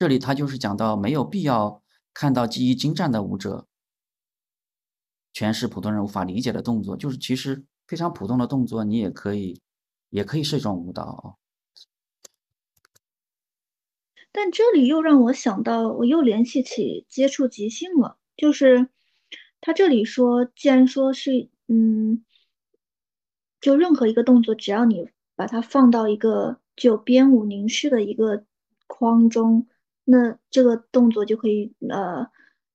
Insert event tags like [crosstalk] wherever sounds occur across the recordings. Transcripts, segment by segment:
这里他就是讲到没有必要看到技艺精湛的舞者全是普通人无法理解的动作，就是其实非常普通的动作，你也可以，也可以是一种舞蹈。但这里又让我想到，我又联系起接触即兴了。就是他这里说，既然说是，嗯，就任何一个动作，只要你把它放到一个具有编舞凝视的一个框中，那这个动作就可以，呃，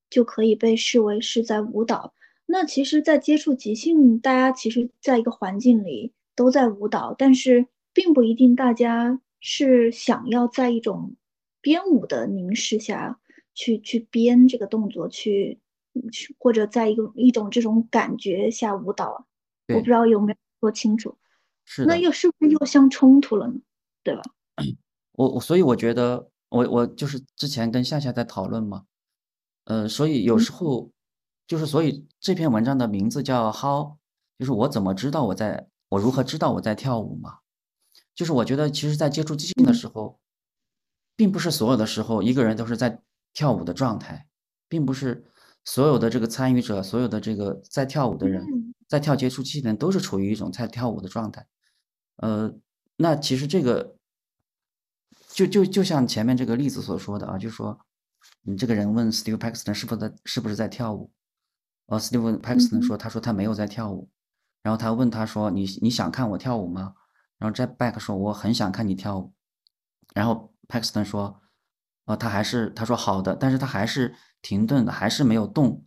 就可以被视为是在舞蹈。那其实，在接触即兴，大家其实在一个环境里都在舞蹈，但是并不一定大家是想要在一种。编舞的凝视下去，去编这个动作，去去或者在一个一种这种感觉下舞蹈，我不知道有没有说清楚。是那又是不是又相冲突了呢？对吧？我我所以我觉得，我我就是之前跟夏夏在讨论嘛，呃，所以有时候就是所以这篇文章的名字叫 How，就是我怎么知道我在我如何知道我在跳舞嘛？就是我觉得其实，在接触即兴的时候。并不是所有的时候一个人都是在跳舞的状态，并不是所有的这个参与者，所有的这个在跳舞的人，在跳接触器的人都是处于一种在跳舞的状态。呃，那其实这个就就就像前面这个例子所说的啊，就说你这个人问 Steve Paxton 是否在是不是在跳舞，呃，Steve Paxton 说他说他没有在跳舞，然后他问他说你你想看我跳舞吗？然后 Jack Back 说我很想看你跳舞，然后。Paxton 说：“呃，他还是他说好的，但是他还是停顿的，还是没有动。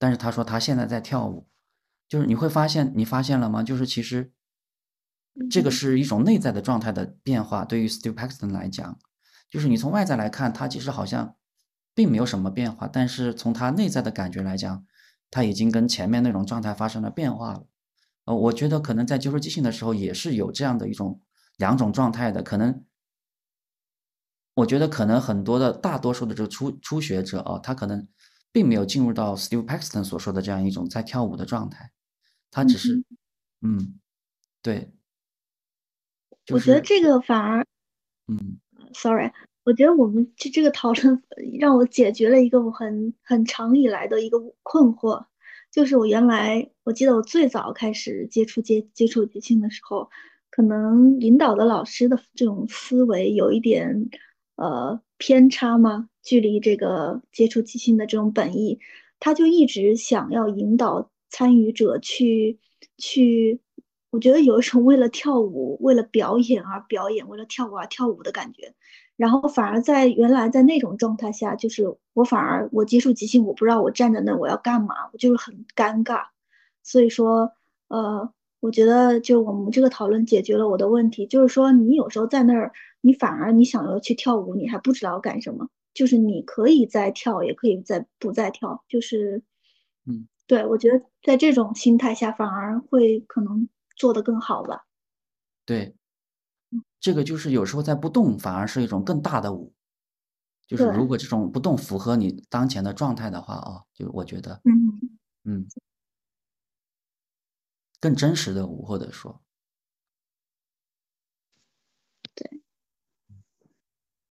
但是他说他现在在跳舞，就是你会发现，你发现了吗？就是其实这个是一种内在的状态的变化。对于 Steve Paxton 来讲，就是你从外在来看，他其实好像并没有什么变化，但是从他内在的感觉来讲，他已经跟前面那种状态发生了变化了。呃，我觉得可能在接受即兴的时候，也是有这样的一种两种状态的可能。”我觉得可能很多的大多数的这个初初学者啊，他可能并没有进入到 Steve Paxton 所说的这样一种在跳舞的状态，他只是，嗯，对。我觉得这个反而，嗯，sorry，我觉得我们这这个讨论 [laughs] 让我解决了一个我很很长以来的一个困惑，就是我原来我记得我最早开始接触接接触即兴的时候，可能引导的老师的这种思维有一点。呃，偏差嘛？距离这个接触即兴的这种本意，他就一直想要引导参与者去去，我觉得有一种为了跳舞、为了表演而表演、为了跳舞而跳舞的感觉。然后反而在原来在那种状态下，就是我反而我接触即兴，我不知道我站在那我要干嘛，我就是很尴尬。所以说，呃。我觉得，就我们这个讨论解决了我的问题，就是说，你有时候在那儿，你反而你想要去跳舞，你还不知道干什么。就是你可以再跳，也可以再不再跳。就是，嗯，对，我觉得在这种心态下，反而会可能做得更好吧。对，这个就是有时候在不动，反而是一种更大的舞。就是如果这种不动符合你当前的状态的话啊，就我觉得，嗯嗯。更真实的舞，或者说。